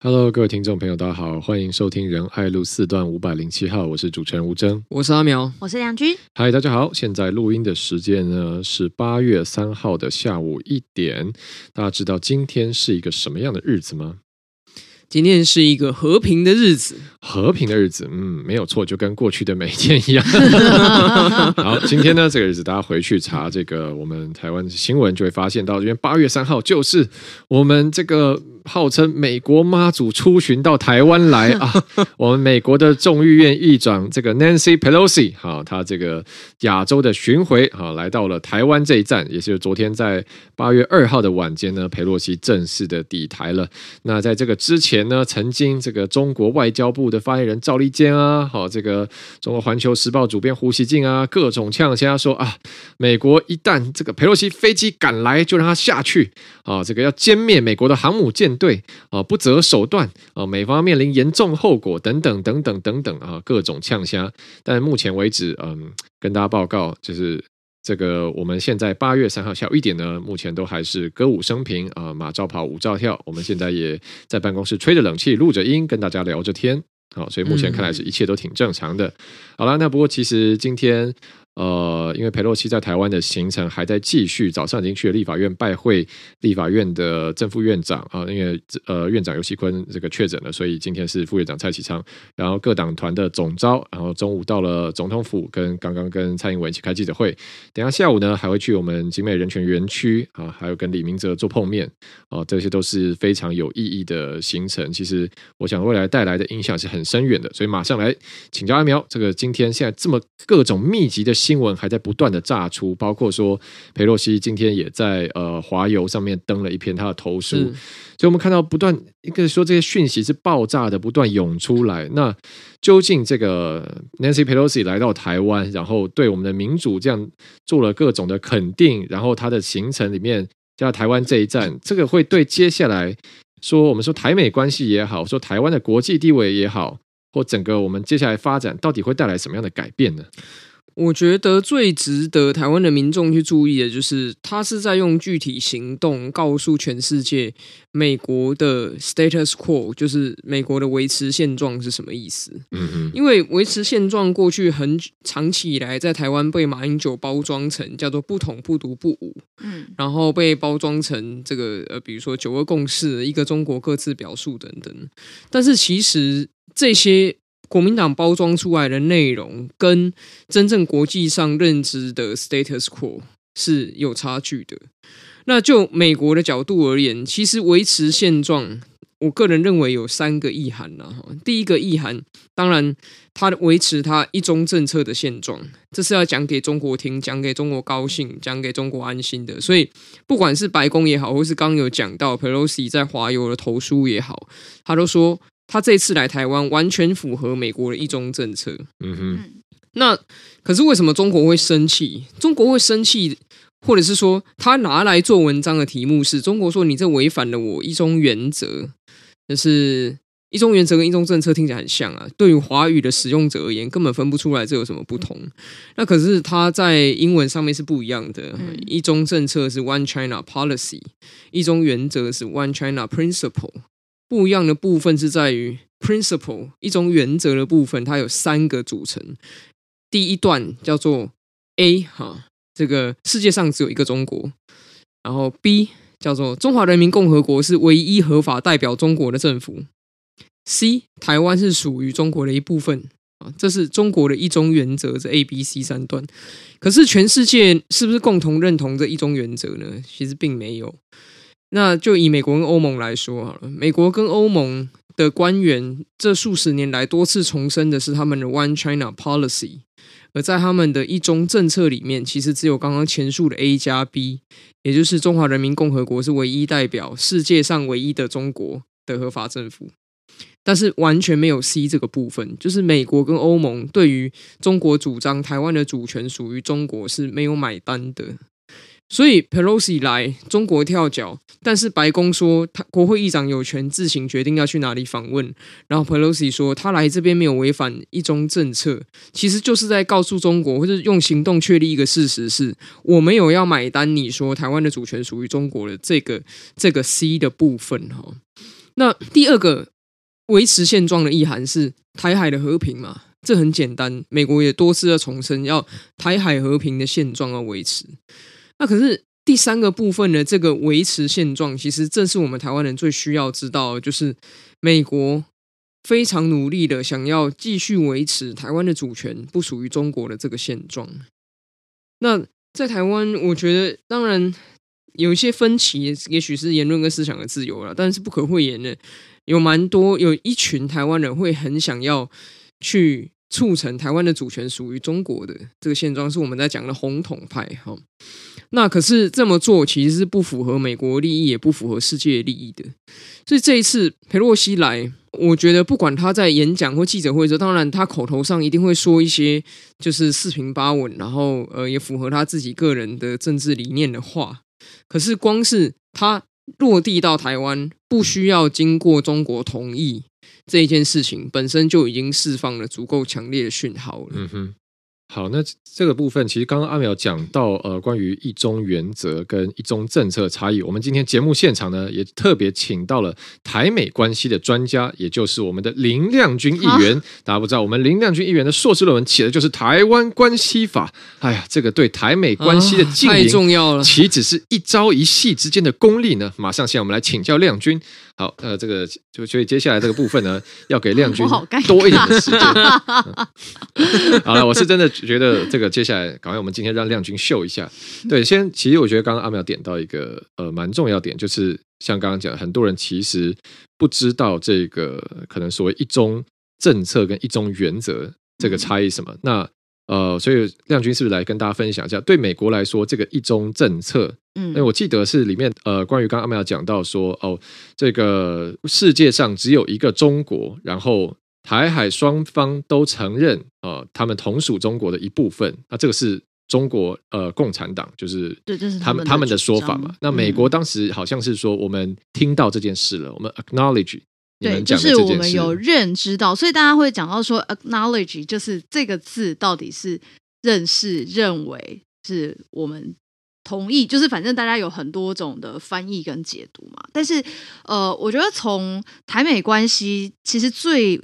Hello，各位听众朋友，大家好，欢迎收听仁爱路四段五百零七号，我是主持人吴征，我是阿苗，我是梁军。嗨，大家好，现在录音的时间呢是八月三号的下午一点。大家知道今天是一个什么样的日子吗？今天是一个和平的日子，和平的日子，嗯，没有错，就跟过去的每一天一样。好，今天呢这个日子，大家回去查这个我们台湾新闻，就会发现到，因为八月三号就是我们这个。号称美国妈祖出巡到台湾来 啊！我们美国的众议院议长这个 Nancy Pelosi 哈，他这个亚洲的巡回哈，来到了台湾这一站，也就是昨天在八月二号的晚间呢，佩洛西正式的抵台了。那在这个之前呢，曾经这个中国外交部的发言人赵立坚啊，好这个中国环球时报主编胡锡进啊，各种呛虾说啊，美国一旦这个佩洛西飞机赶来，就让他下去啊，这个要歼灭美国的航母舰。队啊，不择手段啊，美方面临严重后果等等等等等等啊，各种呛虾。但目前为止，嗯，跟大家报告，就是这个我们现在八月三号下午一点呢，目前都还是歌舞升平啊，马照跑，舞照跳。我们现在也在办公室吹着冷气，录着音，跟大家聊着天。好，所以目前看来是一切都挺正常的。好了，那不过其实今天。呃，因为裴洛西在台湾的行程还在继续，早上已经去了立法院拜会立法院的正副院长啊，因为呃院长游锡坤这个确诊了，所以今天是副院长蔡启昌，然后各党团的总召，然后中午到了总统府，跟刚刚跟蔡英文一起开记者会，等下下午呢还会去我们集美人权园区啊，还有跟李明哲做碰面啊，这些都是非常有意义的行程。其实我想未来带来的影响是很深远的，所以马上来请教阿苗，这个今天现在这么各种密集的。新闻还在不断的炸出，包括说裴洛西今天也在呃华邮上面登了一篇他的投书，所以我们看到不断应该说这些讯息是爆炸的，不断涌出来。那究竟这个 Nancy Pelosi 来到台湾，然后对我们的民主这样做了各种的肯定，然后他的行程里面加台湾这一站，这个会对接下来说我们说台美关系也好，说台湾的国际地位也好，或整个我们接下来发展到底会带来什么样的改变呢？我觉得最值得台湾的民众去注意的，就是他是在用具体行动告诉全世界，美国的 status quo，就是美国的维持现状是什么意思。嗯嗯，因为维持现状过去很长期以来，在台湾被马英九包装成叫做不统不独不武，嗯，然后被包装成这个呃，比如说九二共识、一个中国各自表述等等。但是其实这些。国民党包装出来的内容，跟真正国际上认知的 status quo 是有差距的。那就美国的角度而言，其实维持现状，我个人认为有三个意涵了哈。第一个意涵，当然，他维持他一中政策的现状，这是要讲给中国听，讲给中国高兴，讲给中国安心的。所以，不管是白宫也好，或是刚有讲到 Pelosi 在华邮的投书也好，他都说。他这次来台湾，完全符合美国的一中政策。嗯哼，那可是为什么中国会生气？中国会生气，或者是说他拿来做文章的题目是中国说你这违反了我一中原则，就是一中原则跟一中政策听起来很像啊。对于华语的使用者而言，根本分不出来这有什么不同。那可是他在英文上面是不一样的。一中政策是 One China Policy，一中原则是 One China Principle。不一样的部分是在于 principle 一种原则的部分，它有三个组成。第一段叫做 A 哈，这个世界上只有一个中国。然后 B 叫做中华人民共和国是唯一合法代表中国的政府。C 台湾是属于中国的一部分啊，这是中国的一中原则，这 A、B、C 三段。可是全世界是不是共同认同这一中原则呢？其实并没有。那就以美国跟欧盟来说好了，美国跟欧盟的官员这数十年来多次重申的是他们的 One China Policy，而在他们的一中政策里面，其实只有刚刚前述的 A 加 B，也就是中华人民共和国是唯一代表世界上唯一的中国的合法政府，但是完全没有 C 这个部分，就是美国跟欧盟对于中国主张台湾的主权属于中国是没有买单的。所以 Pelosi 来中国跳脚，但是白宫说他国会议长有权自行决定要去哪里访问。然后 Pelosi 说他来这边没有违反一中政策，其实就是在告诉中国，或者用行动确立一个事实是：我没有要买单。你说台湾的主权属于中国的这个这个 C 的部分哈。那第二个维持现状的意涵是台海的和平嘛？这很简单，美国也多次的重申要台海和平的现状要维持。那可是第三个部分的这个维持现状，其实正是我们台湾人最需要知道，就是美国非常努力的想要继续维持台湾的主权不属于中国的这个现状。那在台湾，我觉得当然有一些分歧，也许是言论跟思想的自由了，但是不可讳言的，有蛮多有一群台湾人会很想要去促成台湾的主权属于中国的这个现状，是我们在讲的红统派哈。那可是这么做其实是不符合美国利益，也不符合世界利益的。所以这一次佩洛西来，我觉得不管他在演讲或记者会的时候，当然他口头上一定会说一些就是四平八稳，然后呃也符合他自己个人的政治理念的话。可是光是他落地到台湾，不需要经过中国同意这一件事情，本身就已经释放了足够强烈的讯号了。嗯哼。好，那这个部分其实刚刚阿苗讲到，呃，关于一中原则跟一中政策差异，我们今天节目现场呢也特别请到了台美关系的专家，也就是我们的林亮君议员。大家不知道，我们林亮君议员的硕士论文写的就是《台湾关系法》。哎呀，这个对台美关系的经营太重要了，岂止是一朝一夕之间的功力呢？马上，现在我们来请教亮君。好，呃，这个就所以接下来这个部分呢，要给亮君 多一点的时间。好了，我是真的觉得这个接下来，赶快我们今天让亮君秀一下。对，先其实我觉得刚刚阿苗点到一个呃蛮重要点，就是像刚刚讲，很多人其实不知道这个可能所谓一中政策跟一中原则这个差异什么。那呃，所以亮君是不是来跟大家分享一下？对美国来说，这个一中政策，嗯，那我记得是里面呃，关于刚刚阿苗讲到说，哦，这个世界上只有一个中国，然后台海双方都承认，呃，他们同属中国的一部分。那这个是中国呃共产党，就是对，这是他们他们的说法嘛。那美国当时好像是说，我们听到这件事了，我们 acknowledge。对，就是我们有认知到，所以大家会讲到说，acknowledge 就是这个字到底是认识、认为是我们同意，就是反正大家有很多种的翻译跟解读嘛。但是，呃，我觉得从台美关系其实最。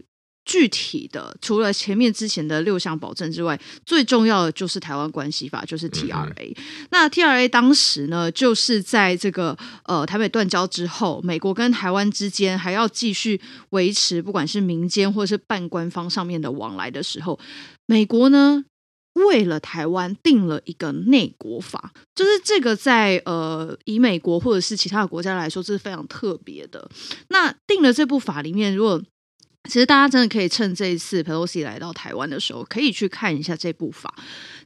具体的，除了前面之前的六项保证之外，最重要的就是台湾关系法，就是 TRA。嗯、那 TRA 当时呢，就是在这个呃台美断交之后，美国跟台湾之间还要继续维持不管是民间或者是半官方上面的往来的时候，美国呢为了台湾定了一个内国法，就是这个在呃以美国或者是其他的国家来说，这是非常特别的。那定了这部法里面，如果其实大家真的可以趁这一次佩洛西来到台湾的时候，可以去看一下这部法。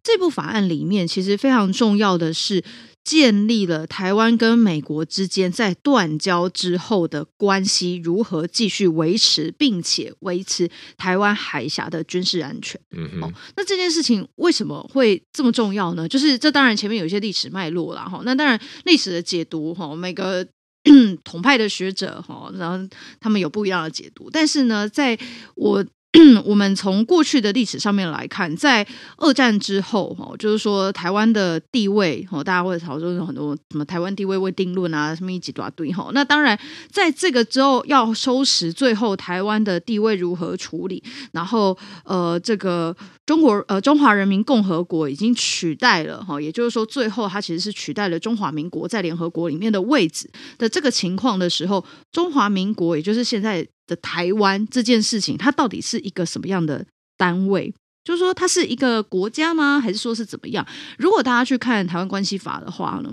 这部法案里面其实非常重要的是，建立了台湾跟美国之间在断交之后的关系如何继续维持，并且维持台湾海峡的军事安全。嗯哼。哦，那这件事情为什么会这么重要呢？就是这当然前面有一些历史脉络啦。哈。那当然历史的解读哈，每个。统派的学者哈，然后他们有不一样的解读，但是呢，在我。我们从过去的历史上面来看，在二战之后，哈，就是说台湾的地位，哦，大家会讨论很多什么台湾地位未定论啊，什么一几抓堆，哈。那当然，在这个之后要收拾最后台湾的地位如何处理，然后呃，这个中国呃中华人民共和国已经取代了，哈，也就是说，最后它其实是取代了中华民国在联合国里面的位置的这个情况的时候，中华民国也就是现在。的台湾这件事情，它到底是一个什么样的单位？就是说，它是一个国家吗？还是说是怎么样？如果大家去看台湾关系法的话呢，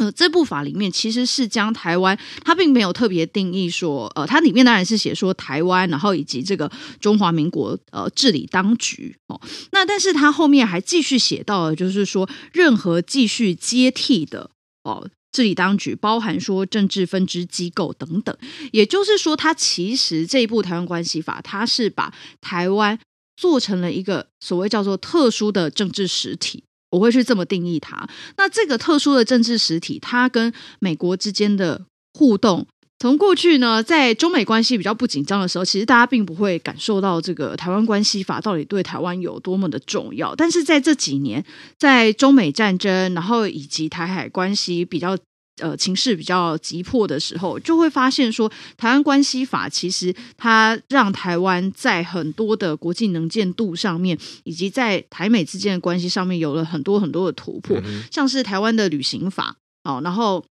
呃，这部法里面其实是将台湾，它并没有特别定义说，呃，它里面当然是写说台湾，然后以及这个中华民国呃治理当局哦。那但是它后面还继续写到了，就是说任何继续接替的哦。治理当局包含说政治分支机构等等，也就是说，它其实这一部台湾关系法，它是把台湾做成了一个所谓叫做特殊的政治实体，我会去这么定义它。那这个特殊的政治实体，它跟美国之间的互动。从过去呢，在中美关系比较不紧张的时候，其实大家并不会感受到这个台湾关系法到底对台湾有多么的重要。但是在这几年，在中美战争，然后以及台海关系比较呃情势比较急迫的时候，就会发现说，台湾关系法其实它让台湾在很多的国际能见度上面，以及在台美之间的关系上面有了很多很多的突破，嗯、像是台湾的旅行法哦，然后。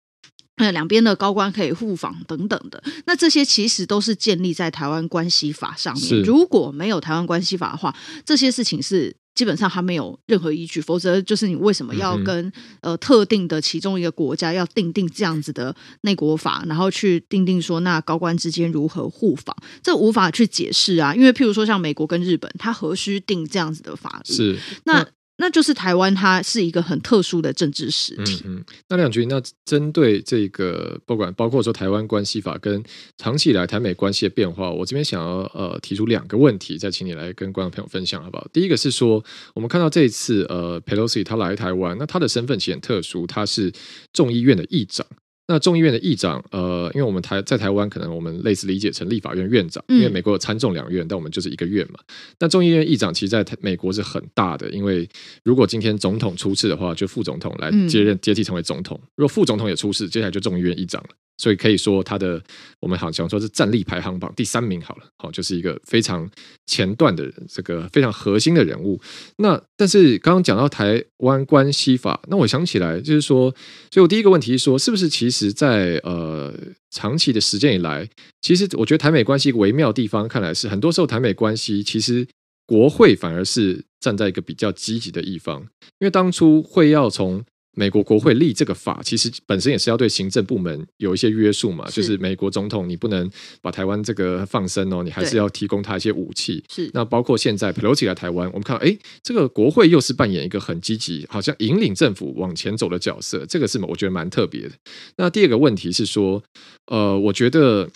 呃，两边的高官可以互访等等的，那这些其实都是建立在台湾关系法上面。如果没有台湾关系法的话，这些事情是基本上还没有任何依据。否则，就是你为什么要跟、嗯、呃特定的其中一个国家要定定这样子的内国法，然后去定定说那高官之间如何互访，这无法去解释啊。因为譬如说像美国跟日本，它何须定这样子的法律？是那。那就是台湾，它是一个很特殊的政治实体。嗯，嗯，那两局，那针对这个，不管包括说台湾关系法跟长期以来台美关系的变化，我这边想要呃提出两个问题，再请你来跟观众朋友分享好不好？第一个是说，我们看到这一次呃，Pelosi 他来台湾，那他的身份其实很特殊，他是众议院的议长。那众议院的议长，呃，因为我们台在台湾，可能我们类似理解成立法院院长，因为美国有参众两院，但我们就是一个院嘛。那众议院议长其实在美国是很大的，因为如果今天总统出事的话，就副总统来接任接替成为总统；如果副总统也出事，接下来就众议院议长了。所以可以说，他的我们好像说是战力排行榜第三名好了，好，就是一个非常前段的这个非常核心的人物。那但是刚刚讲到台湾关系法，那我想起来就是说，所以我第一个问题是说，是不是其实在呃长期的时间以来，其实我觉得台美关系一个微妙的地方，看来是很多时候台美关系其实国会反而是站在一个比较积极的一方，因为当初会要从。美国国会立这个法，其实本身也是要对行政部门有一些约束嘛。是就是美国总统，你不能把台湾这个放生哦，你还是要提供他一些武器。是那包括现在佩洛西来台湾，我们看到，哎，这个国会又是扮演一个很积极，好像引领政府往前走的角色。这个是我觉得蛮特别的。那第二个问题是说，呃，我觉得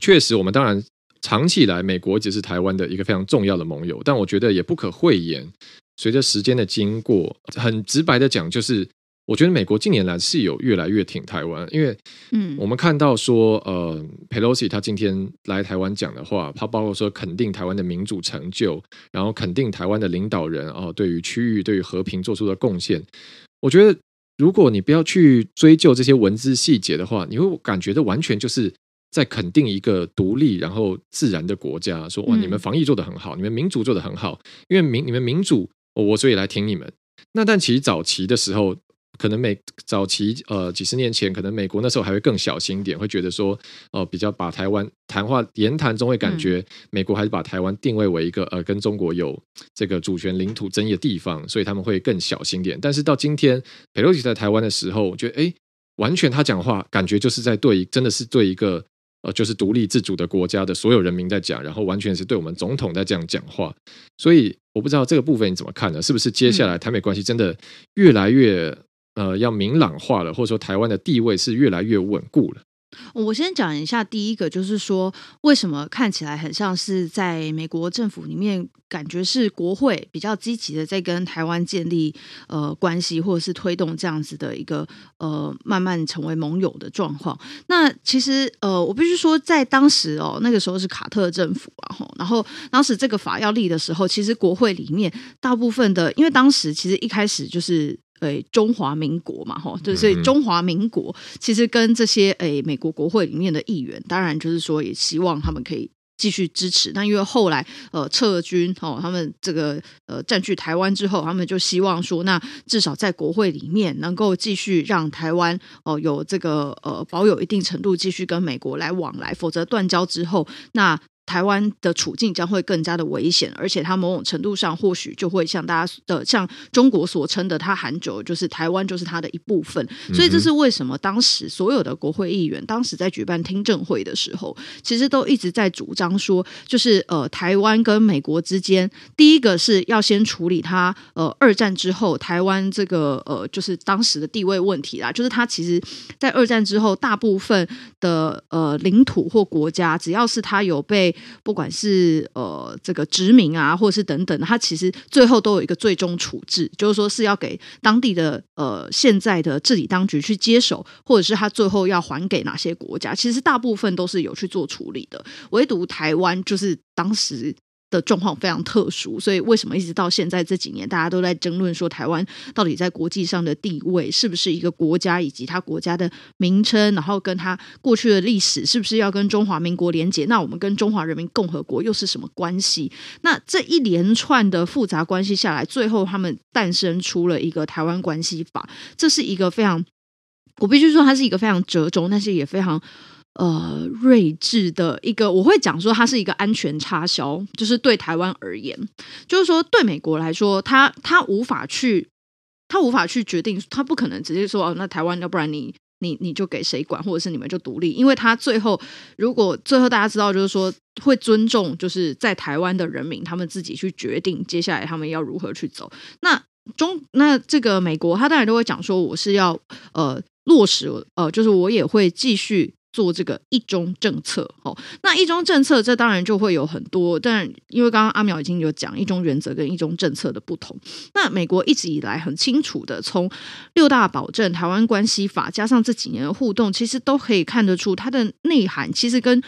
确实，我们当然长期以来，美国只是台湾的一个非常重要的盟友，但我觉得也不可讳言。随着时间的经过，很直白的讲，就是我觉得美国近年来是有越来越挺台湾，因为嗯，我们看到说，呃，Pelosi 他今天来台湾讲的话，他包括说肯定台湾的民主成就，然后肯定台湾的领导人啊、呃，对于区域、对于和平做出的贡献。我觉得，如果你不要去追究这些文字细节的话，你会感觉的完全就是在肯定一个独立然后自然的国家，说哇，你们防疫做得很好，你们民主做得很好，因为民你们民主。我所以来听你们。那但其实早期的时候，可能美早期呃几十年前，可能美国那时候还会更小心一点，会觉得说呃比较把台湾谈话言谈中会感觉美国还是把台湾定位为一个呃跟中国有这个主权领土争议的地方，所以他们会更小心点。但是到今天佩洛西在台湾的时候，我觉得哎，完全他讲话感觉就是在对，真的是对一个。呃，就是独立自主的国家的所有人民在讲，然后完全是对我们总统在这样讲话，所以我不知道这个部分你怎么看呢？是不是接下来台美关系真的越来越呃要明朗化了，或者说台湾的地位是越来越稳固了？我先讲一下第一个，就是说为什么看起来很像是在美国政府里面，感觉是国会比较积极的在跟台湾建立呃关系，或者是推动这样子的一个呃慢慢成为盟友的状况。那其实呃，我必须说，在当时哦，那个时候是卡特政府啊，然后当时这个法要立的时候，其实国会里面大部分的，因为当时其实一开始就是。诶，中华民国嘛，哈，就所以中华民国其实跟这些诶美国国会里面的议员，当然就是说也希望他们可以继续支持。但因为后来呃撤军哦，他们这个呃占据台湾之后，他们就希望说，那至少在国会里面能够继续让台湾哦有这个呃保有一定程度继续跟美国来往来，否则断交之后那。台湾的处境将会更加的危险，而且它某种程度上或许就会像大家的像中国所称的，它很久就是台湾就是它的一部分。所以这是为什么当时所有的国会议员当时在举办听证会的时候，其实都一直在主张说，就是呃台湾跟美国之间，第一个是要先处理它呃二战之后台湾这个呃就是当时的地位问题啦，就是它其实在二战之后大部分的呃领土或国家，只要是它有被不管是呃这个殖民啊，或者是等等，它其实最后都有一个最终处置，就是说是要给当地的呃现在的治理当局去接手，或者是它最后要还给哪些国家，其实大部分都是有去做处理的，唯独台湾就是当时的状况非常特殊，所以为什么一直到现在这几年，大家都在争论说台湾到底在国际上的地位是不是一个国家，以及它国家的名称，然后跟它过去的历史是不是要跟中华民国连结？那我们跟中华人民共和国又是什么关系？那这一连串的复杂关系下来，最后他们诞生出了一个台湾关系法，这是一个非常，我必须说，它是一个非常折中，但是也非常。呃，睿智的一个，我会讲说，它是一个安全插销，就是对台湾而言，就是说对美国来说，他他无法去，他无法去决定，他不可能直接说哦，那台湾要不然你你你就给谁管，或者是你们就独立，因为他最后如果最后大家知道，就是说会尊重，就是在台湾的人民，他们自己去决定接下来他们要如何去走。那中那这个美国，他当然都会讲说，我是要呃落实，呃，就是我也会继续。做这个一中政策，哦，那一中政策这当然就会有很多，但因为刚刚阿苗已经有讲一中原则跟一中政策的不同，那美国一直以来很清楚的从六大保证、台湾关系法加上这几年的互动，其实都可以看得出它的内涵其实跟。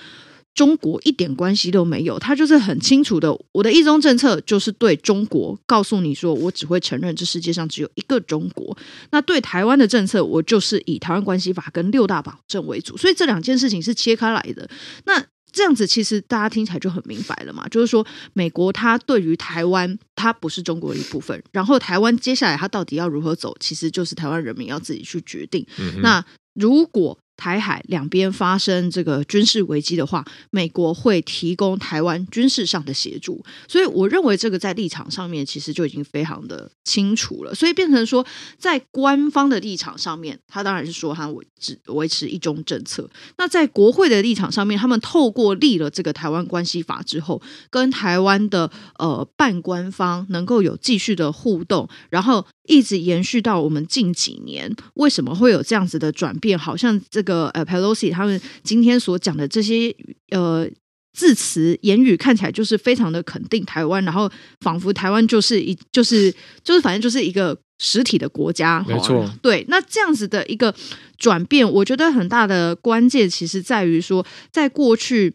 中国一点关系都没有，他就是很清楚的，我的一中政策就是对中国告诉你说，我只会承认这世界上只有一个中国。那对台湾的政策，我就是以台湾关系法跟六大保证为主，所以这两件事情是切开来的。那这样子其实大家听起来就很明白了嘛，就是说美国它对于台湾，它不是中国的一部分，然后台湾接下来它到底要如何走，其实就是台湾人民要自己去决定。嗯、那如果台海两边发生这个军事危机的话，美国会提供台湾军事上的协助，所以我认为这个在立场上面其实就已经非常的清楚了。所以变成说，在官方的立场上面，他当然是说他维持维持一中政策。那在国会的立场上面，他们透过立了这个台湾关系法之后，跟台湾的呃半官方能够有继续的互动，然后一直延续到我们近几年，为什么会有这样子的转变？好像这个呃，Pelosi 他们今天所讲的这些呃字词言语，看起来就是非常的肯定台湾，然后仿佛台湾就是一就是就是反正就是一个实体的国家，没错。对，那这样子的一个转变，我觉得很大的关键其实在于说，在过去。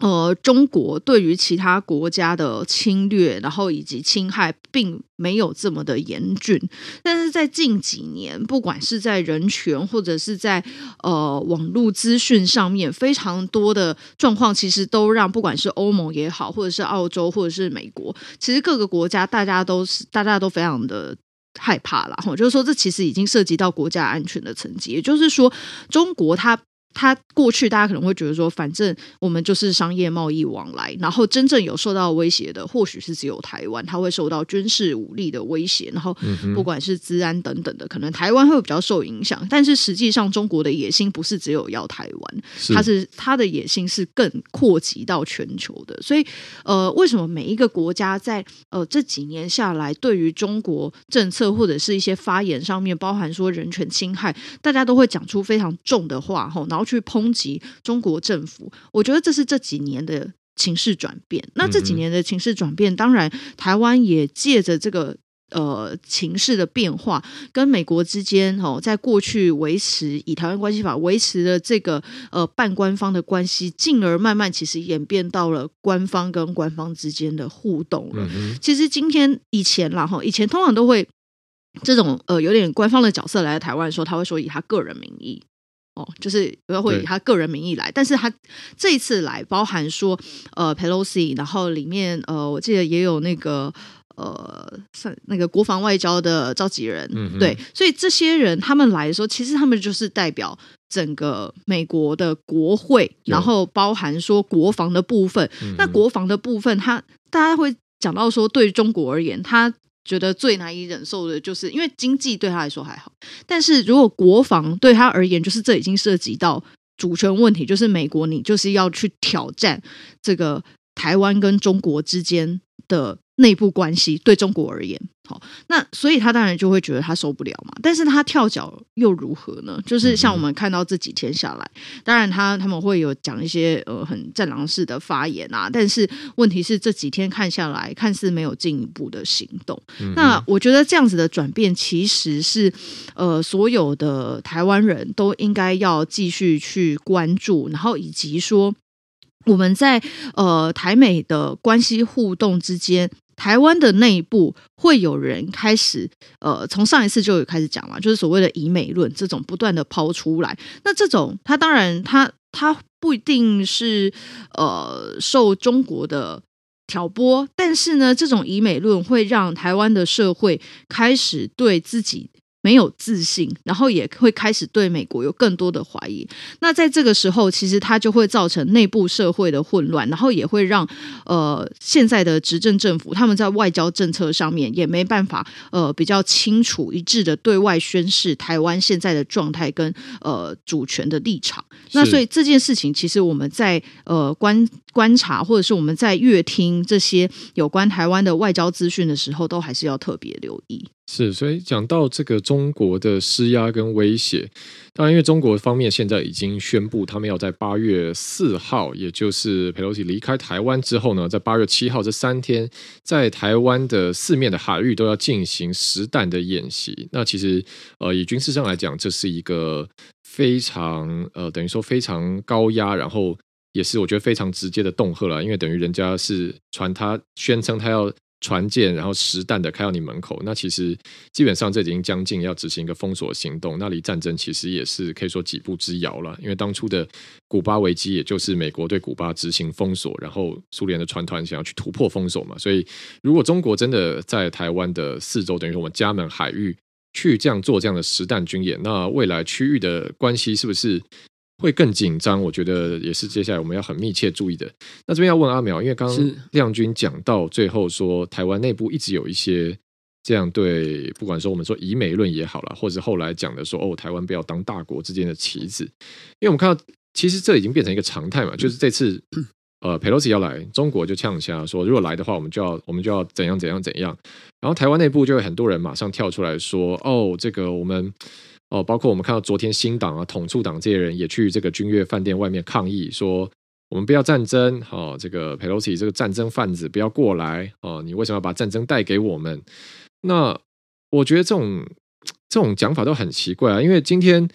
呃，中国对于其他国家的侵略，然后以及侵害，并没有这么的严峻。但是在近几年，不管是在人权或者是在呃网络资讯上面，非常多的状况，其实都让不管是欧盟也好，或者是澳洲，或者是美国，其实各个国家大家都是大家都非常的害怕了。哈，就是说，这其实已经涉及到国家安全的层级。也就是说，中国它。他过去大家可能会觉得说，反正我们就是商业贸易往来，然后真正有受到威胁的，或许是只有台湾，它会受到军事武力的威胁，然后不管是治安等等的，可能台湾会比较受影响。但是实际上，中国的野心不是只有要台湾，它是它的野心是更扩及到全球的。所以，呃，为什么每一个国家在呃这几年下来，对于中国政策或者是一些发言上面，包含说人权侵害，大家都会讲出非常重的话，吼然后去抨击中国政府，我觉得这是这几年的情势转变。那这几年的情势转变，当然台湾也借着这个呃情势的变化，跟美国之间哦，在过去维持以台湾关系法维持的这个呃半官方的关系，进而慢慢其实演变到了官方跟官方之间的互动了。其实今天以前啦哈，以前通常都会这种呃有点官方的角色来台湾的时候，他会说以他个人名义。哦，就是会以他个人名义来，但是他这一次来，包含说呃，Pelosi，然后里面呃，我记得也有那个呃，算那个国防外交的召集人，嗯、对，所以这些人他们来的时候，其实他们就是代表整个美国的国会，然后包含说国防的部分。嗯、那国防的部分，他大家会讲到说，对中国而言，他。觉得最难以忍受的就是，因为经济对他来说还好，但是如果国防对他而言，就是这已经涉及到主权问题，就是美国你就是要去挑战这个台湾跟中国之间的。内部关系对中国而言，好，那所以他当然就会觉得他受不了嘛。但是他跳脚又如何呢？就是像我们看到这几天下来，当然他他们会有讲一些呃很战狼式的发言啊。但是问题是这几天看下来，看似没有进一步的行动。那我觉得这样子的转变，其实是呃所有的台湾人都应该要继续去关注，然后以及说。我们在呃台美的关系互动之间，台湾的内部会有人开始呃，从上一次就有开始讲嘛，就是所谓的以美论这种不断的抛出来。那这种他当然他他不一定是呃受中国的挑拨，但是呢，这种以美论会让台湾的社会开始对自己。没有自信，然后也会开始对美国有更多的怀疑。那在这个时候，其实它就会造成内部社会的混乱，然后也会让呃现在的执政政府他们在外交政策上面也没办法呃比较清楚一致的对外宣示台湾现在的状态跟呃主权的立场。那所以这件事情，其实我们在呃观观察或者是我们在阅听这些有关台湾的外交资讯的时候，都还是要特别留意。是，所以讲到这个中国的施压跟威胁，当然，因为中国方面现在已经宣布，他们要在八月四号，也就是佩洛西离开台湾之后呢，在八月七号这三天，在台湾的四面的海域都要进行实弹的演习。那其实，呃，以军事上来讲，这是一个非常呃，等于说非常高压，然后也是我觉得非常直接的恫吓了，因为等于人家是传他宣称他要。船舰，然后实弹的开到你门口，那其实基本上这已经将近要执行一个封锁行动，那离战争其实也是可以说几步之遥了。因为当初的古巴危机，也就是美国对古巴执行封锁，然后苏联的船团想要去突破封锁嘛。所以，如果中国真的在台湾的四周，等于说我们嘉门海域去这样做这样的实弹军演，那未来区域的关系是不是？会更紧张，我觉得也是接下来我们要很密切注意的。那这边要问阿苗，因为刚刚亮君讲到最后说，台湾内部一直有一些这样对，不管说我们说以美论也好了，或者后来讲的说哦，台湾不要当大国之间的棋子，因为我们看到其实这已经变成一个常态嘛，就是这次呃佩洛西要来，中国就呛下说，如果来的话，我们就要我们就要怎样怎样怎样，然后台湾内部就会很多人马上跳出来说，哦，这个我们。哦，包括我们看到昨天新党啊、统促党这些人也去这个君悦饭店外面抗议，说我们不要战争，哦，这个佩洛西这个战争贩子不要过来，哦，你为什么要把战争带给我们？那我觉得这种这种讲法都很奇怪啊，因为今天。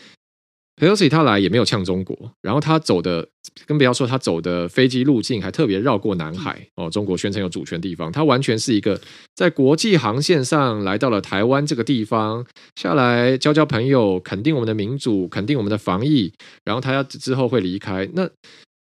佩洛西他来也没有呛中国，然后他走的更不要说他走的飞机路径还特别绕过南海哦，中国宣称有主权地方，他完全是一个在国际航线上来到了台湾这个地方下来交交朋友，肯定我们的民主，肯定我们的防疫，然后他要之后会离开，那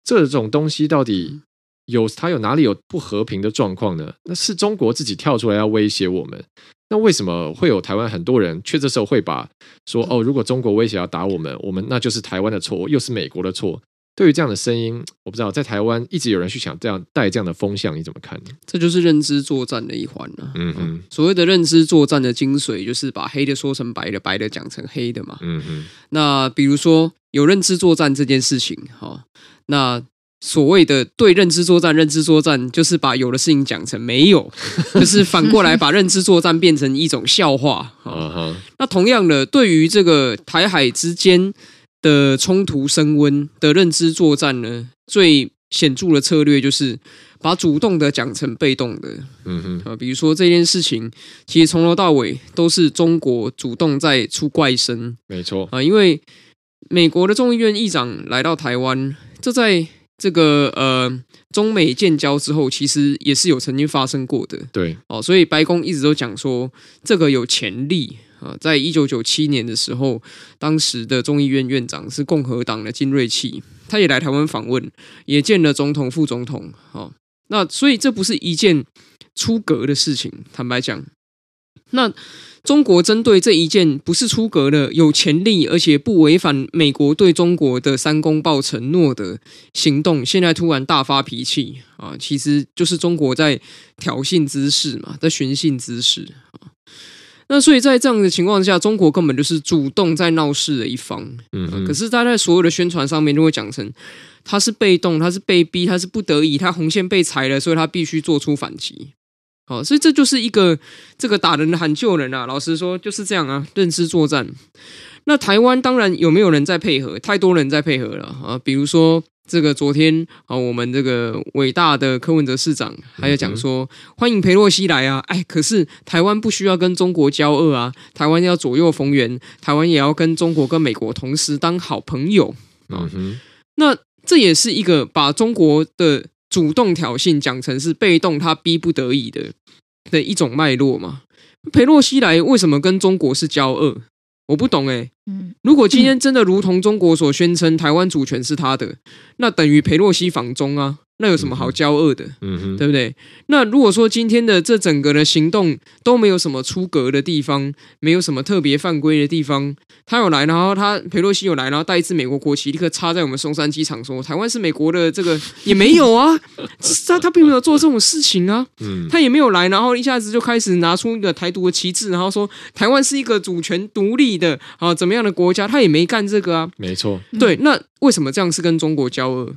这种东西到底有他有哪里有不和平的状况呢？那是中国自己跳出来要威胁我们。那为什么会有台湾很多人却这时候会把说哦，如果中国威胁要打我们，我们那就是台湾的错，又是美国的错？对于这样的声音，我不知道在台湾一直有人去想这样带这样的风向，你怎么看呢？这就是认知作战的一环了、啊。嗯嗯，所谓的认知作战的精髓，就是把黑的说成白的，白的讲成黑的嘛。嗯嗯。那比如说有认知作战这件事情，哈，那。所谓的对认知作战，认知作战就是把有的事情讲成没有，就是反过来把认知作战变成一种笑话。啊那同样的，对于这个台海之间的冲突升温的认知作战呢，最显著的策略就是把主动的讲成被动的。嗯哼，啊比如说这件事情，其实从头到尾都是中国主动在出怪声。没错啊，因为美国的众议院议长来到台湾，这在。这个呃，中美建交之后，其实也是有曾经发生过的。对哦，所以白宫一直都讲说，这个有潜力啊。在一九九七年的时候，当时的众议院院长是共和党的金瑞气，他也来台湾访问，也见了总统、副总统。哦，那所以这不是一件出格的事情，坦白讲，那。中国针对这一件不是出格的、有潜力，而且不违反美国对中国的三公报承诺的行动，现在突然大发脾气啊，其实就是中国在挑衅滋事嘛，在寻衅滋事啊。那所以在这样的情况下，中国根本就是主动在闹事的一方。嗯哼，可是他在所有的宣传上面都会讲成他是被动，他是被逼，他是不得已，他红线被踩了，所以他必须做出反击。哦，所以这就是一个这个打人的喊救人啊！老实说就是这样啊，认知作战。那台湾当然有没有人在配合？太多人在配合了啊！比如说这个昨天啊，我们这个伟大的柯文哲市长还有讲说，欢迎裴洛西来啊！哎，可是台湾不需要跟中国交恶啊，台湾要左右逢源，台湾也要跟中国跟美国同时当好朋友啊。那这也是一个把中国的主动挑衅讲成是被动，他逼不得已的的一种脉络嘛。裴洛西来为什么跟中国是交恶？我不懂哎。嗯，如果今天真的如同中国所宣称，台湾主权是他的，那等于裴洛西访中啊。那有什么好骄傲的？嗯哼，对不对？那如果说今天的这整个的行动都没有什么出格的地方，没有什么特别犯规的地方，他有来，然后他裴洛西有来，然后带一支美国国旗，立刻插在我们松山机场，说台湾是美国的，这个也没有啊，他他并没有做这种事情啊，嗯，他也没有来，然后一下子就开始拿出一个台独的旗帜，然后说台湾是一个主权独立的啊怎么样的国家，他也没干这个啊，没错，对，那为什么这样是跟中国交恶？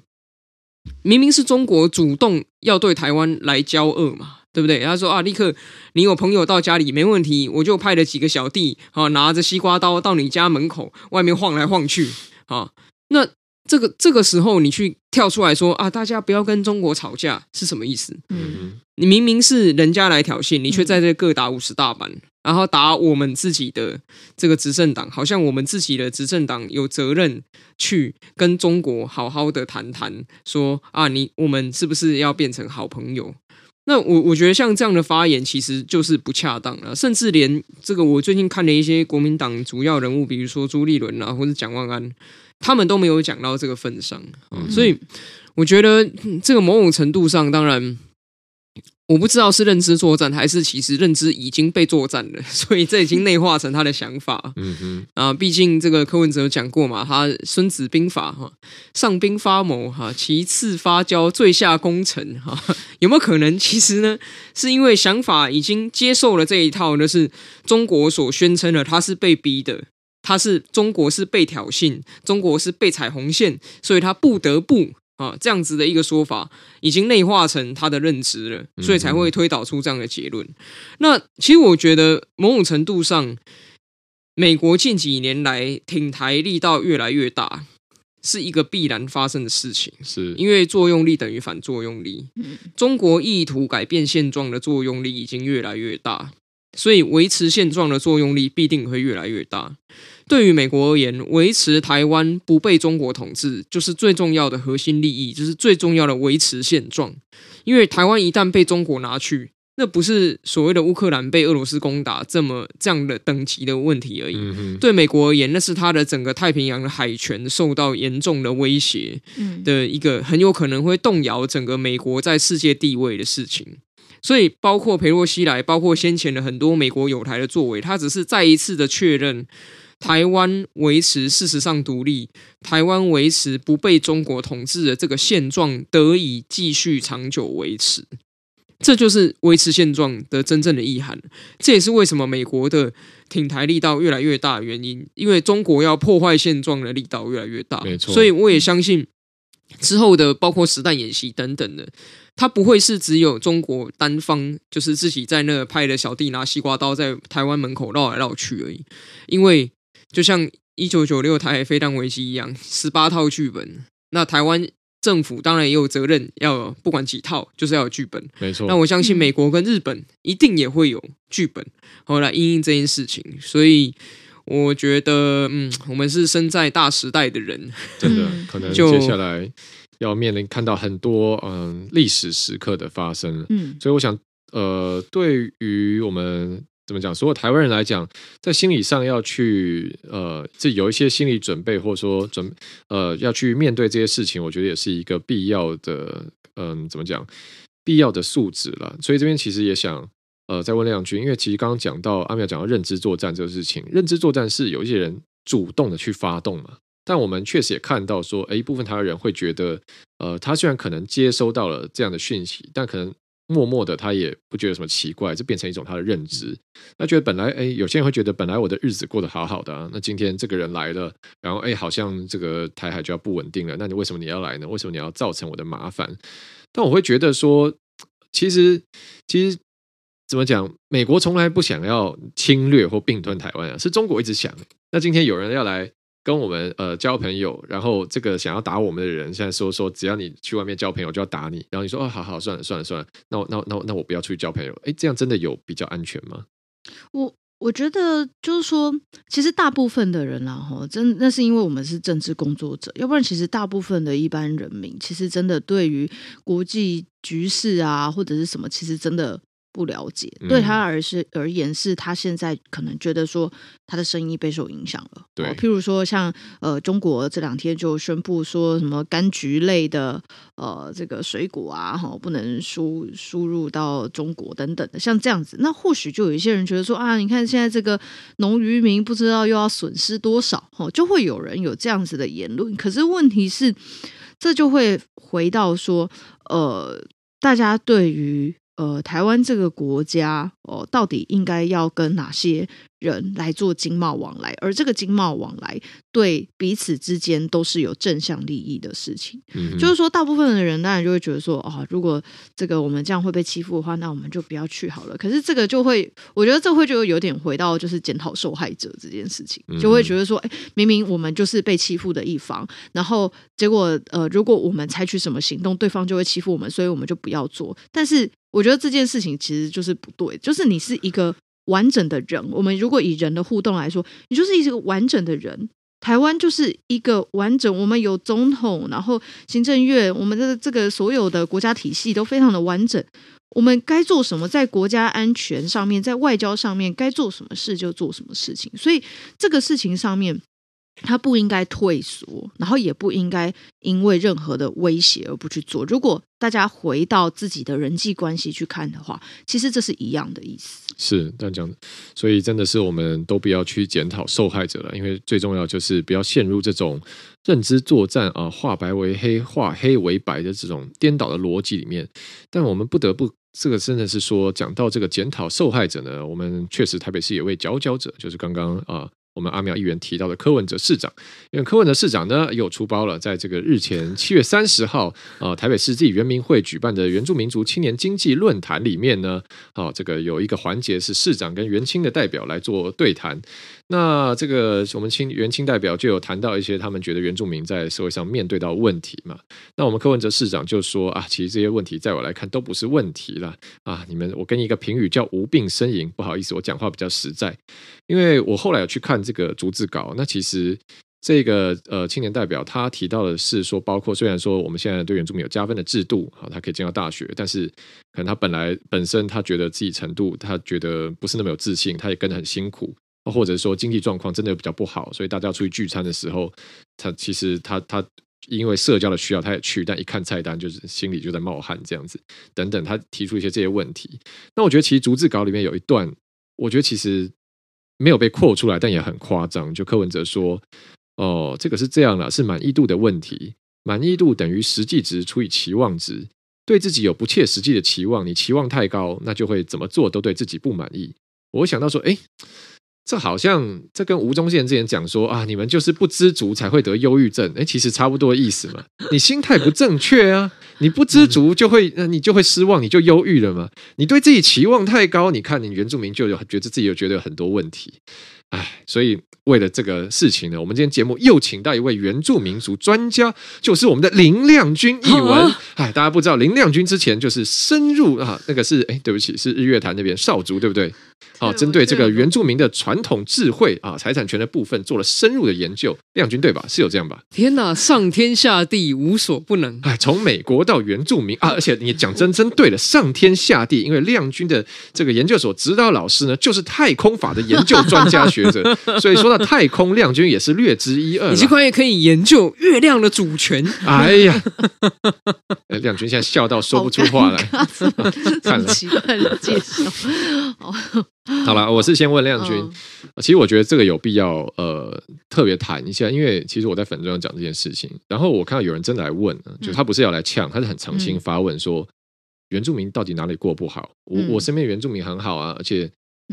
明明是中国主动要对台湾来交恶嘛，对不对？他说啊，立刻你有朋友到家里没问题，我就派了几个小弟啊，拿着西瓜刀到你家门口外面晃来晃去啊。那这个这个时候你去跳出来说啊，大家不要跟中国吵架是什么意思？嗯，你明明是人家来挑衅，你却在这各打五十大板。然后打我们自己的这个执政党，好像我们自己的执政党有责任去跟中国好好的谈谈，说啊，你我们是不是要变成好朋友？那我我觉得像这样的发言其实就是不恰当了，甚至连这个我最近看了一些国民党主要人物，比如说朱立伦啊，或者蒋万安，他们都没有讲到这个份上，嗯，所以我觉得这个某种程度上，当然。我不知道是认知作战，还是其实认知已经被作战了，所以这已经内化成他的想法。嗯哼，啊，毕竟这个柯文哲讲过嘛，他《孙子兵法》哈，上兵发谋哈，其次发交，最下攻城哈，有没有可能？其实呢，是因为想法已经接受了这一套，那是中国所宣称的，他是被逼的，他是中国是被挑衅，中国是被踩红线，所以他不得不。啊，这样子的一个说法已经内化成他的认知了，所以才会推导出这样的结论。那其实我觉得某种程度上，美国近几年来挺台力道越来越大，是一个必然发生的事情。是因为作用力等于反作用力，中国意图改变现状的作用力已经越来越大，所以维持现状的作用力必定会越来越大。对于美国而言，维持台湾不被中国统治，就是最重要的核心利益，就是最重要的维持现状。因为台湾一旦被中国拿去，那不是所谓的乌克兰被俄罗斯攻打这么这样的等级的问题而已。嗯、对美国而言，那是它的整个太平洋的海权受到严重的威胁的一个很有可能会动摇整个美国在世界地位的事情。所以，包括裴洛西来，包括先前的很多美国友台的作为，他只是再一次的确认。台湾维持事实上独立，台湾维持不被中国统治的这个现状得以继续长久维持，这就是维持现状的真正的意涵。这也是为什么美国的挺台力道越来越大的原因，因为中国要破坏现状的力道越来越大。没错，所以我也相信之后的包括实弹演习等等的，它不会是只有中国单方，就是自己在那派的小弟拿西瓜刀在台湾门口绕来绕去而已，因为。就像一九九六台海飞弹危机一样，十八套剧本，那台湾政府当然也有责任，要有不管几套，就是要有剧本。没错。那我相信美国跟日本一定也会有剧本，后来因应这件事情。所以我觉得，嗯，我们是生在大时代的人，真的可能 接下来要面临看到很多嗯历史时刻的发生。嗯，所以我想，呃，对于我们。怎么讲？所有台湾人来讲，在心理上要去呃，这有一些心理准备，或者说准呃，要去面对这些事情，我觉得也是一个必要的，嗯、怎么讲？必要的素质了。所以这边其实也想呃，再问两句，因为其实刚刚讲到阿苗讲到认知作战这个事情，认知作战是有一些人主动的去发动嘛，但我们确实也看到说，诶，一部分台湾人会觉得，呃，他虽然可能接收到了这样的讯息，但可能。默默的，他也不觉得什么奇怪，这变成一种他的认知。他觉得本来，哎，有些人会觉得本来我的日子过得好好的啊，那今天这个人来了，然后哎，好像这个台海就要不稳定了。那你为什么你要来呢？为什么你要造成我的麻烦？但我会觉得说，其实，其实怎么讲，美国从来不想要侵略或并吞台湾啊，是中国一直想。那今天有人要来。跟我们呃交朋友，然后这个想要打我们的人，现在说说，只要你去外面交朋友就要打你，然后你说哦，好好算了算了算了，那我那我那我那我不要出去交朋友，哎，这样真的有比较安全吗？我我觉得就是说，其实大部分的人啦，哈，真那是因为我们是政治工作者，要不然其实大部分的一般人民，其实真的对于国际局势啊，或者是什么，其实真的。不了解，对他而是而言，是他现在可能觉得说他的生意备受影响了。对，譬如说像呃，中国这两天就宣布说什么柑橘类的呃这个水果啊，哈，不能输输入到中国等等的，像这样子，那或许就有一些人觉得说啊，你看现在这个农渔民不知道又要损失多少，哈，就会有人有这样子的言论。可是问题是，这就会回到说，呃，大家对于。呃，台湾这个国家哦、到底应该要跟哪些人来做经贸往来？而这个经贸往来对彼此之间都是有正向利益的事情。嗯，就是说，大部分的人当然就会觉得说，哦，如果这个我们这样会被欺负的话，那我们就不要去好了。可是这个就会，我觉得这会就有点回到就是检讨受害者这件事情，就会觉得说，哎，明明我们就是被欺负的一方，然后结果呃，如果我们采取什么行动，对方就会欺负我们，所以我们就不要做。但是。我觉得这件事情其实就是不对，就是你是一个完整的人。我们如果以人的互动来说，你就是一个完整的人。台湾就是一个完整，我们有总统，然后行政院，我们的这个所有的国家体系都非常的完整。我们该做什么，在国家安全上面，在外交上面该做什么事就做什么事情。所以这个事情上面。他不应该退缩，然后也不应该因为任何的威胁而不去做。如果大家回到自己的人际关系去看的话，其实这是一样的意思。是这样讲，所以真的是我们都不要去检讨受害者了，因为最重要就是不要陷入这种认知作战啊，化白为黑、化黑为白的这种颠倒的逻辑里面。但我们不得不，这个真的是说，讲到这个检讨受害者呢，我们确实台北市有位佼佼者，就是刚刚啊。我们阿苗议员提到的柯文哲市长，因为柯文哲市长呢又出包了，在这个日前七月三十号，啊，台北市自己原民会举办的原住民族青年经济论坛里面呢，啊，这个有一个环节是市长跟原青的代表来做对谈。那这个我们青原青代表就有谈到一些他们觉得原住民在社会上面对到问题嘛。那我们柯文哲市长就说啊，其实这些问题在我来看都不是问题了啊，你们我跟一个评语叫无病呻吟，不好意思，我讲话比较实在，因为我后来有去看。这个逐字稿，那其实这个呃青年代表他提到的是说，包括虽然说我们现在对原住民有加分的制度，好，他可以进到大学，但是可能他本来本身他觉得自己程度，他觉得不是那么有自信，他也跟得很辛苦，或者说经济状况真的比较不好，所以大家出去聚餐的时候，他其实他他因为社交的需要，他也去，但一看菜单就是心里就在冒汗这样子，等等，他提出一些这些问题。那我觉得其实逐字稿里面有一段，我觉得其实。没有被扩出来，但也很夸张。就柯文哲说：“哦，这个是这样了，是满意度的问题。满意度等于实际值除以期望值。对自己有不切实际的期望，你期望太高，那就会怎么做都对自己不满意。”我想到说：“哎。”这好像这跟吴宗宪之前讲说啊，你们就是不知足才会得忧郁症，哎，其实差不多的意思嘛。你心态不正确啊，你不知足就会，那你就会失望，你就忧郁了嘛。你对自己期望太高，你看你原住民就有觉得自己有觉得有很多问题，哎，所以。为了这个事情呢，我们今天节目又请到一位原住民族专家，就是我们的林亮君译文。哎，大家不知道林亮君之前就是深入啊，那个是哎，对不起，是日月潭那边少族，对不对？好，针对这个原住民的传统智慧啊，财产权的部分做了深入的研究。亮君对吧？是有这样吧？天哪，上天下地无所不能。哎，从美国到原住民啊，而且你讲真真对了，上天下地，因为亮君的这个研究所指导老师呢，就是太空法的研究专家学者，所以说。到太空亮君也是略知一二，你这块也可以研究月亮的主权。哎呀，亮君现在笑到说不出话来，这么奇怪的介绍。好了，我是先问亮君，其实我觉得这个有必要呃特别谈一下，因为其实我在粉专上讲这件事情，然后我看到有人真的来问，就他不是要来呛，他是很诚心发问说，原住民到底哪里过不好？我我身边原住民很好啊，而且。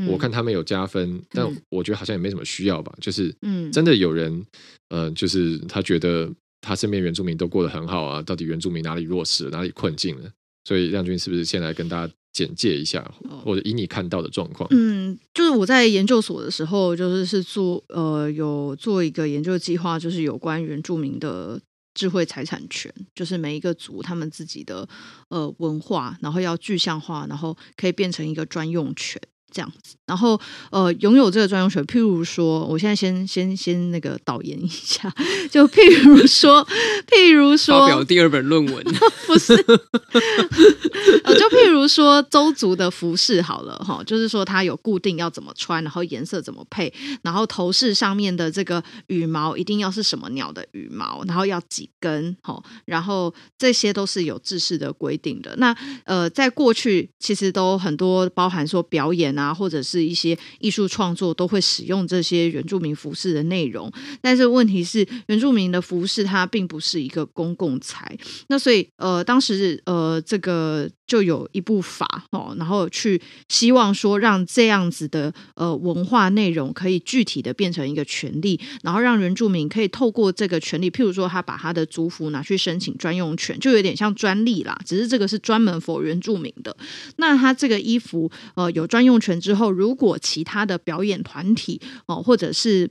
我看他们有加分，嗯，但我觉得好像也没什么需要吧。就是嗯，真的有人，呃，就是他觉得他身边原住民都过得很好啊。到底原住民哪里弱势，哪里困境了？所以亮君是不是先来跟大家简介一下，或者以你看到的状况？嗯，就是我在研究所的时候，就是是做呃有做一个研究计划，就是有关原住民的智慧财产权，就是每一个族他们自己的呃文化，然后要具象化，然后可以变成一个专用权。这样子。然后呃，拥有这个专用权，譬如说，我现在先先先那个导言一下，就譬如说，譬如说，发表第二本论文，不是，呃，就譬如说周族的服饰好了哈，就是说它有固定要怎么穿，然后颜色怎么配，然后头饰上面的这个羽毛一定要是什么鸟的羽毛，然后要几根，哈，然后这些都是有制式的规定的。那呃，在过去其实都很多包含说表演啊，啊或者是一些艺术创作都会使用这些原住民服饰的内容。但是问题是，原住民的服饰它并不是一个公共财，那所以呃，当时呃，这个就有一部法哦，然后去希望说让这样子的呃文化内容可以具体的变成一个权利，然后让原住民可以透过这个权利，譬如说他把他的族服拿去申请专用权，就有点像专利啦，只是这个是专门 for 原住民的。那他这个衣服呃有专用权之后，如果其他的表演团体哦、或者是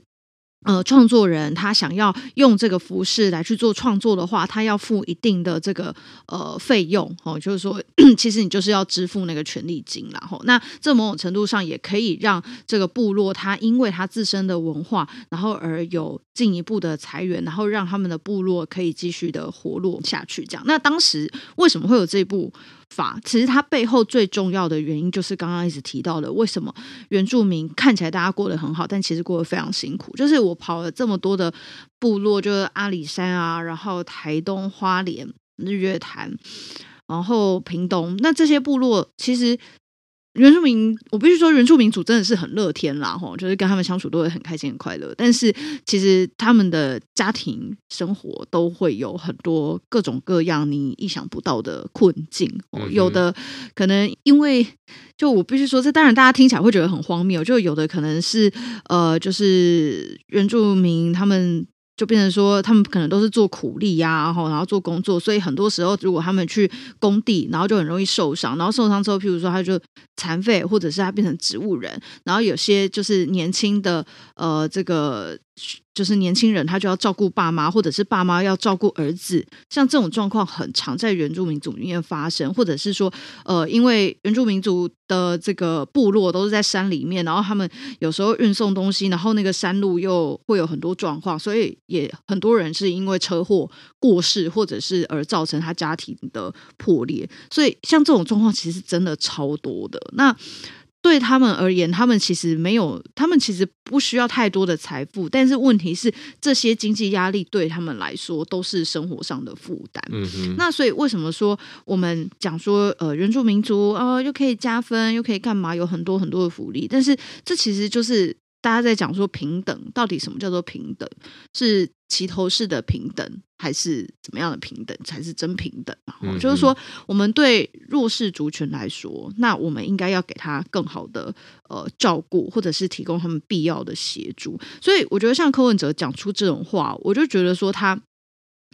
呃，创作人他想要用这个服饰来去做创作的话，他要付一定的这个呃费用哦，就是说，其实你就是要支付那个权利金啦。吼，那这某种程度上也可以让这个部落他因为他自身的文化，然后而有进一步的财源，然后让他们的部落可以继续的活络下去。这样，那当时为什么会有这部法？其实它背后最重要的原因就是刚刚一直提到的，为什么原住民看起来大家过得很好，但其实过得非常辛苦，就是我。跑了这么多的部落，就是阿里山啊，然后台东花莲、日月潭，然后屏东，那这些部落其实原住民，我必须说原住民族真的是很乐天啦，吼，就是跟他们相处都会很开心、很快乐。但是其实他们的家庭生活都会有很多各种各样你意想不到的困境，有的可能因为。就我必须说，这当然大家听起来会觉得很荒谬。就有的可能是呃，就是原住民他们就变成说，他们可能都是做苦力呀、然后然后做工作，所以很多时候如果他们去工地，然后就很容易受伤。然后受伤之后，譬如说他就残废，或者是他变成植物人。然后有些就是年轻的呃，这个。就是年轻人，他就要照顾爸妈，或者是爸妈要照顾儿子，像这种状况很常在原住民族里面发生，或者是说，呃，因为原住民族的这个部落都是在山里面，然后他们有时候运送东西，然后那个山路又会有很多状况，所以也很多人是因为车祸过世，或者是而造成他家庭的破裂，所以像这种状况其实真的超多的。那对他们而言，他们其实没有，他们其实不需要太多的财富，但是问题是，这些经济压力对他们来说都是生活上的负担。嗯哼。那所以为什么说我们讲说，呃，原住民族啊，呃，又可以加分，又可以干嘛，有很多很多的福利，但是这其实就是。大家在讲说平等，到底什么叫做平等？是齐头式的平等，还是怎么样的平等才是真平等？嗯嗯，就是说，我们对弱势族群来说，那我们应该要给他更好的呃照顾，或者是提供他们必要的协助。所以，我觉得像柯文哲讲出这种话，我就觉得说他。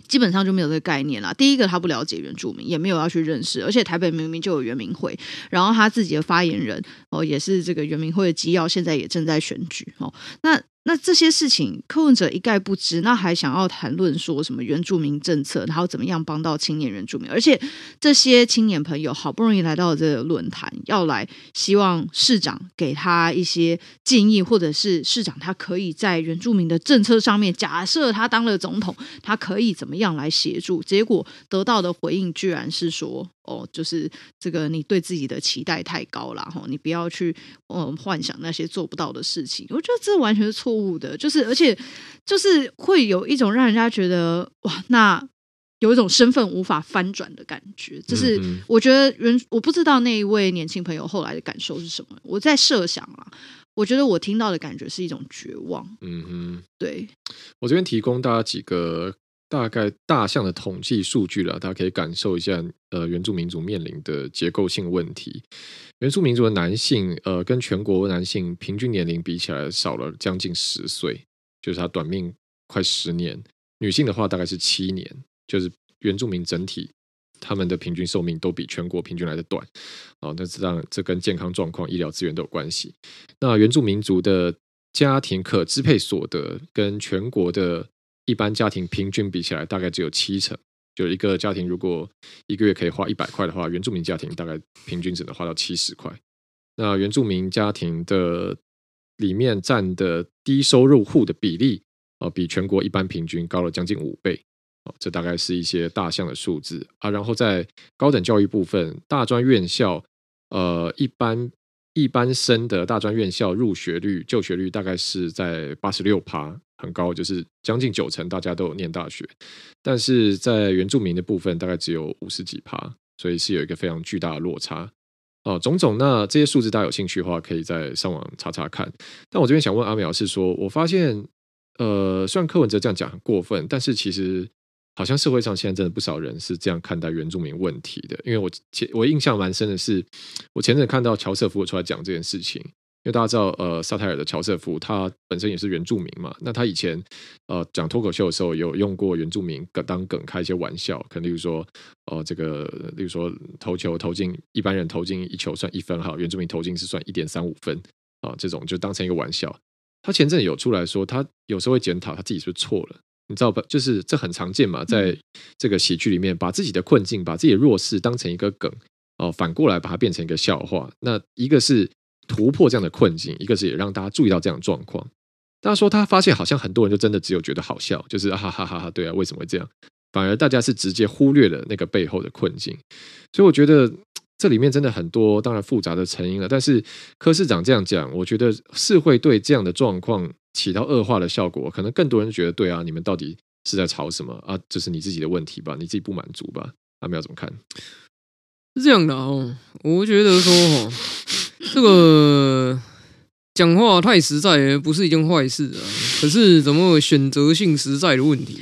基本上就没有这个概念了。第一个，他不了解原住民，也没有要去认识。而且台北明明就有原民会，然后他自己的发言人哦，也是这个原民会的机要，现在也正在选举哦。那。那这些事情，柯文哲一概不知，那还想要谈论说什么原住民政策，然后怎么样帮到青年原住民？而且这些青年朋友好不容易来到这个论坛，要来希望市长给他一些建议，或者是市长他可以在原住民的政策上面，假设他当了总统，他可以怎么样来协助？结果得到的回应居然是说。哦，就是这个，你对自己的期待太高了哈，你不要去嗯幻想那些做不到的事情。我觉得这完全是错误的，就是而且就是会有一种让人家觉得哇，那有一种身份无法翻转的感觉。就是我觉得原我不知道那一位年轻朋友后来的感受是什么。我在设想啊，我觉得我听到的感觉是一种绝望。嗯哼，对，我这边提供大家几个。大概大项的统计数据了，大家可以感受一下。呃，原住民族面临的结构性问题，原住民族的男性，呃，跟全国男性平均年龄比起来少了将近十岁，就是他短命快十年。女性的话大概是七年，就是原住民整体他们的平均寿命都比全国平均来的短。哦，那这当然这跟健康状况、医疗资源都有关系。那原住民族的家庭可支配所得跟全国的。一般家庭平均比起来，大概只有七成。就一个家庭如果一个月可以花一百块的话，原住民家庭大概平均只能花到七十块。那原住民家庭的里面占的低收入户的比例啊，比全国一般平均高了将近五倍。这大概是一些大项的数字啊。然后在高等教育部分，大专院校呃一般一般生的大专院校入学率、就学率大概是在八十六趴，很高，就是将近九成大家都有念大学。但是在原住民的部分，大概只有五十几趴，所以是有一个非常巨大的落差。哦，种种，那这些数字大家有兴趣的话，可以再上网查查看。但我这边想问阿苗是说，我发现，呃，虽然柯文哲这样讲很过分，但是其实好像社会上现在真的不少人是这样看待原住民问题的。因为我前我印象蛮深的是，我前阵看到乔瑟夫出来讲这件事情。因为大家知道，呃，萨泰尔的乔瑟夫他本身也是原住民嘛，那他以前呃讲脱口秀的时候有用过原住民梗当梗开一些玩笑，可能例如说，呃，这个例如说投球投进一般人投进一球算一分哈，原住民投进是算一点三五分啊，这种就当成一个玩笑。他前阵有出来说，他有时候会检讨他自己是不是错了，你知道吧？就是这很常见嘛，在这个喜剧里面，把自己的困境、把自己的弱势当成一个梗哦，反过来把它变成一个笑话。那一个是。突破这样的困境，一个是也让大家注意到这样的状况。大家说他发现好像很多人就真的只有觉得好笑，就是哈哈哈哈，对啊，为什么会这样？反而大家是直接忽略了那个背后的困境。所以我觉得这里面真的很多，当然复杂的成因了。但是柯市长这样讲，我觉得是会对这样的状况起到恶化的效果。可能更多人觉得，对啊，你们到底是在吵什么啊？这是你自己的问题吧？你自己不满足吧？他们要怎么看？是这样的哦，我觉得说。这个讲话太实在，不是一件坏事啊。可是怎么有选择性实在的问题？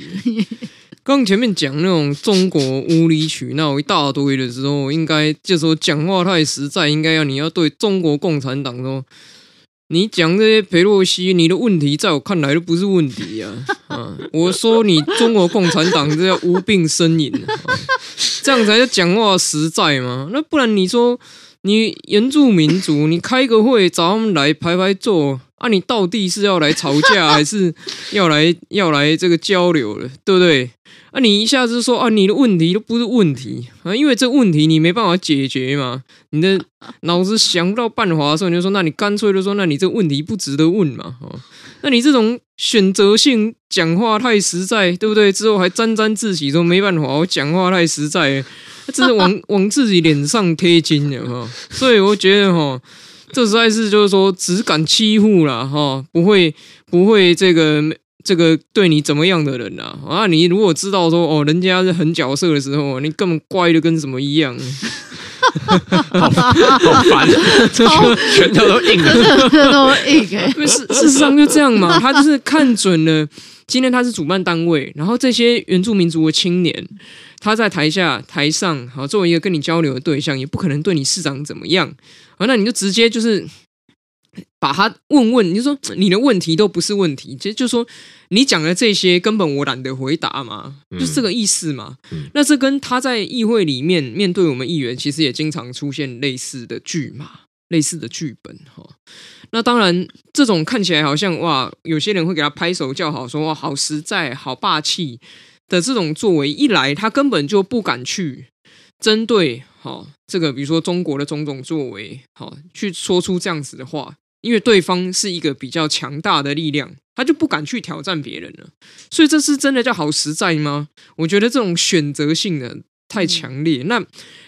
刚前面讲那种中国无理取闹一大堆的时候，应该就说讲话太实在，应该要你要对中国共产党说，你讲这些佩洛西，你的问题在我看来都不是问题呀。啊，我说你中国共产党这叫无病呻吟，这样才叫讲话实在嘛。那不然你说。你原住民族，你开个会找他们来排排坐。啊？你到底是要来吵架，还是要来要来这个交流的，对不对？啊，你一下子说啊，你的问题都不是问题啊，因为这问题你没办法解决嘛。你的脑子想不到办法的时候，你就说，那你干脆就说，那你这问题不值得问嘛。哦，那你这种选择性讲话太实在，对不对？之后还沾沾自喜说没办法，我讲话太实在。这是往 往自己脸上贴金的哈，所以我觉得哈，这实在是就是说只敢欺负了哈，不会不会这个这个对你怎么样的人呐啊？你如果知道说哦，人家是很角色的时候，你根本乖的跟什么一样，好烦，超拳头都硬了，都硬哎。事事实上就这样嘛，他就是看准了今天他是主办单位，然后这些原住民族的青年。他在台下、台上，好，作为一个跟你交流的对象，也不可能对你市长怎么样，好，那你就直接就是把他问问，你就说你的问题都不是问题，其实就说你讲的这些根本我懒得回答嘛，就是这个意思嘛。嗯、那这跟他在议会里面面对我们议员，其实也经常出现类似的剧嘛、类似的剧本哈。那当然，这种看起来好像哇，有些人会给他拍手叫好，说哇，好实在，好霸气。的这种作为一来，他根本就不敢去针对好这个，比如说中国的种种作为，好去说出这样子的话，因为对方是一个比较强大的力量，他就不敢去挑战别人了。所以这是真的叫好实在吗？我觉得这种选择性的太强烈。那。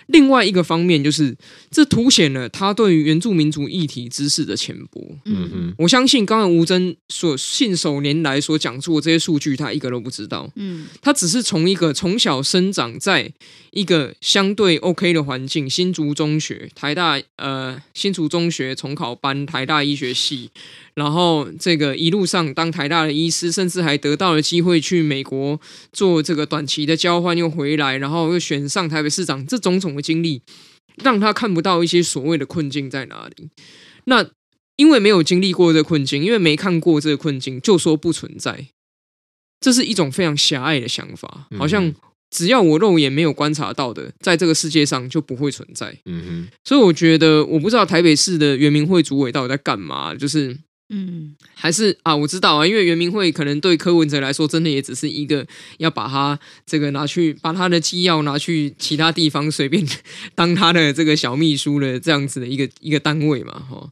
另外一个方面就是，这凸显了他对于原住民族议题知识的浅薄。嗯嗯，我相信刚刚吴征所信手拈来所讲出的这些数据，他一个都不知道。嗯，他只是从一个从小生长在一个相对 OK 的环境，新竹中学、台大呃新竹中学重考班、台大医学系。然后这个一路上当台大的医师，甚至还得到了机会去美国做这个短期的交换，又回来，然后又选上台北市长，这种种的经历，让他看不到一些所谓的困境在哪里。那因为没有经历过这个困境，因为没看过这个困境，就说不存在，这是一种非常狭隘的想法，好像只要我肉眼没有观察到的，在这个世界上就不会存在。嗯哼，所以我觉得，我不知道台北市的原民会主委到底在干嘛，就是。嗯，还是啊，我知道啊，因为原民会可能对柯文哲来说，真的也只是一个要把他这个拿去，把他的机要拿去其他地方随便当他的这个小秘书的这样子的一个 一个单位嘛，哈，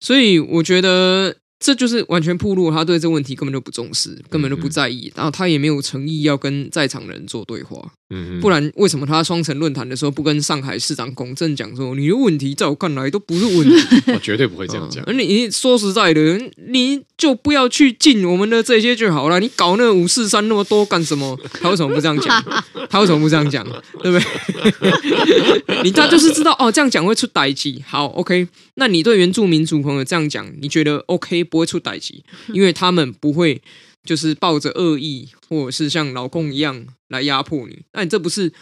所以我觉得。这就是完全暴露他对这问题根本就不重视，根本就不在意，然后他也没有诚意要跟在场的人做对话。嗯，不然为什么他双城论坛的时候不跟上海市长龚正讲说，你的问题在我看来都不是问题？我 绝对不会这样讲。你说实在的，你就不要去进我们的这些就好了。你搞那五四三那么多干什么？他为什么不这样讲？他为什么不这样讲？对不对？你他就是知道哦，这样讲会出歹气。好，OK。那你对原住民族朋友这样讲，你觉得 OK？不会出歹气，因为他们不会就是抱着恶意，或者是像老公一样来压迫你。那你这不是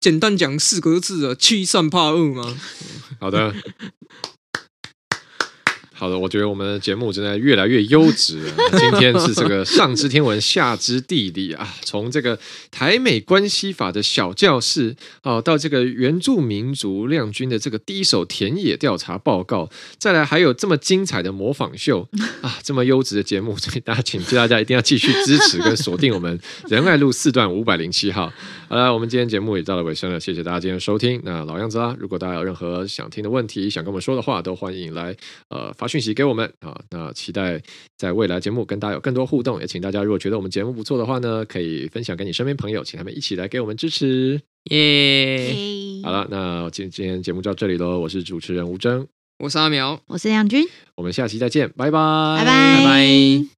简单讲四个字啊，欺善怕恶吗？好的。好的，我觉得我们的节目真的越来越优质了。今天是这个上知天文，下知地理啊，从这个台美关系法的小教室哦，到这个原住民族亮君的这个第一手田野调查报告，再来还有这么精彩的模仿秀啊，这么优质的节目，所以大家请大家一定要继续支持跟锁定我们仁爱路四段五百零七号。好了，我们今天节目也到了尾声了，谢谢大家今天的收听。那老样子啦，如果大家有任何想听的问题，想跟我们说的话，都欢迎来呃发讯息给我们啊。那期待在未来节目跟大家有更多互动，也请大家如果觉得我们节目不错的话呢，可以分享给你身边朋友，请他们一起来给我们支持。耶、yeah！好了，那今今天节目就到这里喽。我是主持人吴峥，我是阿苗，我是梁君，我们下期再见，拜拜，拜拜。拜拜。